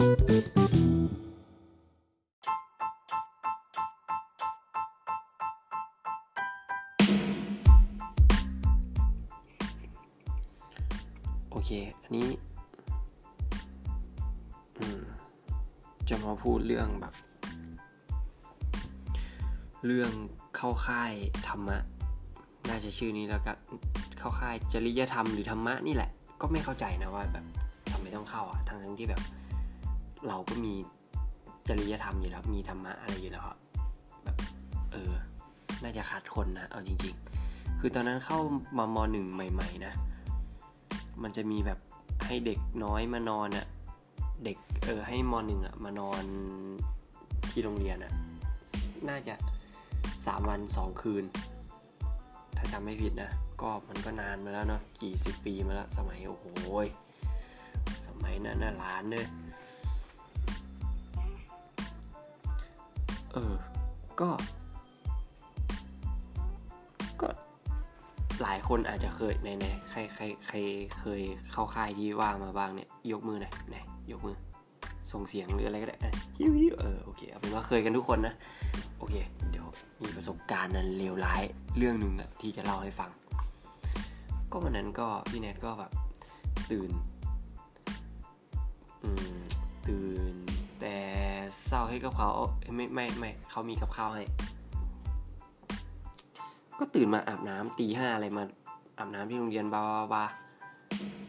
โอเค อันนี้จะมาพูดเรื่องแบบ เรื่องเข้าค่ายธรรมะ น่าจะชื่อนี้แล้วกันเข้าค่ายจริยธรรมหรือธรรมะนี่แหละ ก็ไม่เข้าใจนะว่าแบบทำไมต้องเข้าอะทั้งทั้งที่แบบ เราก็มีจริยธรรมอยู่แล้วมีธรรมะอะไรอยู่แล้วแบบเออ น่าจะขาดคนนะ เอาจริง ๆ คือตอนนั้นเข้ามามหนึ่งใหม่ ๆ นะ มันจะมีแบบให้เด็กน้อยมานอนอะเด็กเออให้มหนึ่งอะมานอนที่โรงเรียนอะน่าจะสามวันสองคืน ถ้าจำไม่ผิดนะ ก็มันก็นานมาแล้วเนาะ กี่สิบปีมาแล้ว สมัยโอ้โห สมัยนั้นน่ะล้านเลย เออ ก็ ก็หลายคนอาจจะเคยในในใครใครใครเคยเข้าค่ายที่ว่างมาบ้างเนี่ย ยกมือหน่อยไหนยกมือ ส่งเสียงหรืออะไรก็ได้ฮิวฮิวเออโอเคเอาเป็นว่าเคยกันทุกคนนะ โอเค เดี๋ยวมีประสบการณ์นั้นเลวร้ายเรื่องหนึ่งอะที่จะเล่าให้ฟัง ก็วันนั้นก็พี่แนทก็แบบตื่น อืม เศร้าให้กับเขาไม่ไม่ไม่เขามีกับข้าวให้ ก็ตื่นมาอาบน้ำตีห้าอะไรมาอาบน้ำที่โรงเรียนบาบาบา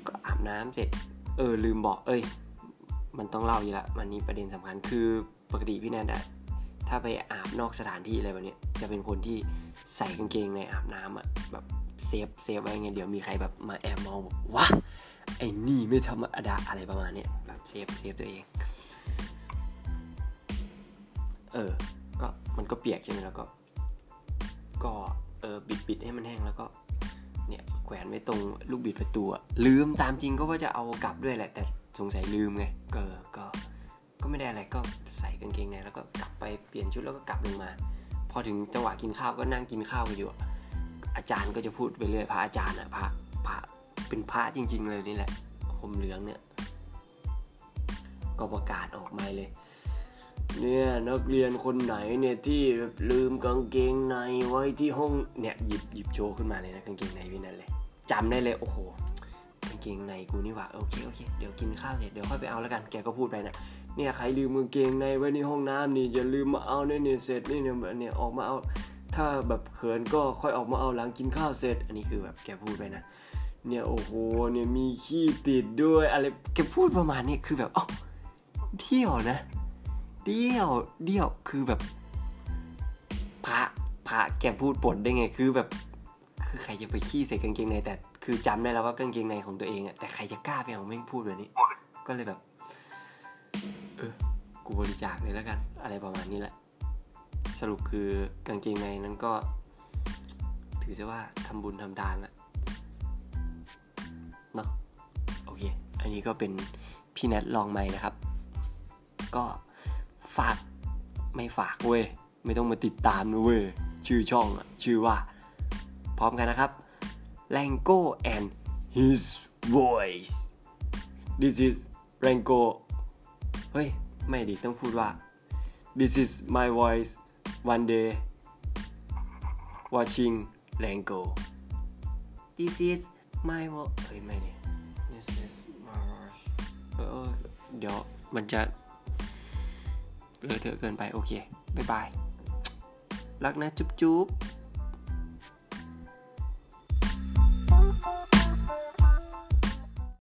ก็อาบน้ำเสร็จ เออลืมบอก เอ้ย มันต้องเล่าอยู่ละมันนี้ประเด็นสำคัญคือปกติพี่แนนอะถ้าไปอาบนอกสถานที่อะไรแบบนี้จะเป็นคนที่ใส่กางเกงในอาบน้ำอะแบบ safe safe ไว้ไงเดี๋ยวมีใครแบบมาแอบมองบอกว้าไอ้นี่ไม่ธรรมดาอะไรประมาณนี้แบบ save save ตัวเอง เออ ก็มันก็เปียกใช่ไหมแล้วก็ ก็เออบิดบิดให้มันแห้งแล้วก็ เนี่ยแขวนไว้ตรงลูกบิดประตูลืมตามจริงก็ว่าจะเอากลับด้วยแหละ แต่สงสัยลืมไงก็ก็ก็ไม่ได้อะไรก็ใส่กางเกงในแล้วก็กลับไปเปลี่ยนชุดแล้วก็กลับลงมา พอถึงจังหวะกินข้าวก็นั่งกินข้าวกันอยู่อาจารย์ก็จะพูดไปเรื่อยพระอาจารย์อะพระพระเป็นพระจริง ๆ เลยนี่แหละผมเหลืองเนี่ย ก็ประกาศออกมาเลย เนี่ยนักเรียนคนไหนเนี่ยที่ลืมกางเกงในไว้ที่ห้องเนี่ยหยิบหยิบโชว์ขึ้นมาเลยนะกางเกงในพี่นั่นเลยจำได้เลยโอ้โหกางเกงในกูนี่หว่าโอเคโอเคเดี๋ยวกินข้าวเสร็จเดี๋ยวค่อยไปเอาแล้วกันแกก็พูดไปนะเนี่ยใครลืมกางเกงในไว้ในห้องน้ำนี่อย่าลืมมาเอาเนี่ยเนี่ยเสร็จนี่เนี่ยเนี่ยออกมาเอาถ้าแบบเขินก็ค่อยออกมาเอาหลังกินข้าวเสร็จ อันนี้คือแบบแกพูดไปนะเนี่ยโอ้โหเนี่ยมีขี้ติดด้วยอะไรแกพูดประมาณนี้คือแบบอ๋อเที่ยวนะ เดี่ยวเดี่ยวคือแบบพระพระแกพูดปนได้ไงคือแบบ คือใครจะไปขี้ใส่กางเกงในแต่คือจำได้แล้วว่ากางเกงในของตัวเองอะแต่ใครจะกล้าไปเอาแม่งพูดแบบนี้ ก็เลยแบบ เออกูบริจาคเลยแล้วกัน อะไรประมาณนี้แหละ สรุปคือกางเกงในนั้นก็ ถือซะว่าทำบุญทำทานละเนาะโอเค อันนี้ก็เป็นพี่แนทลองใหม่นะครับ ก็ ฝากไม่ฝากเว้ย ไม่ต้องมาติดตามนะเว้ย ชื่อช่องอะชื่อว่า พร้อมกันนะครับ Rango and his voice this is Rango เฮ้ย ไม่ดิต้องพูดว่า this is my voice one day watching Rango this is my voice เฮ้ย ไม่ดิ this is my voice เดี๋ยวมันจะ เลอะเทอะเกินไปโอเค บ๊ายบาย รักนะจุ๊บจุ๊บ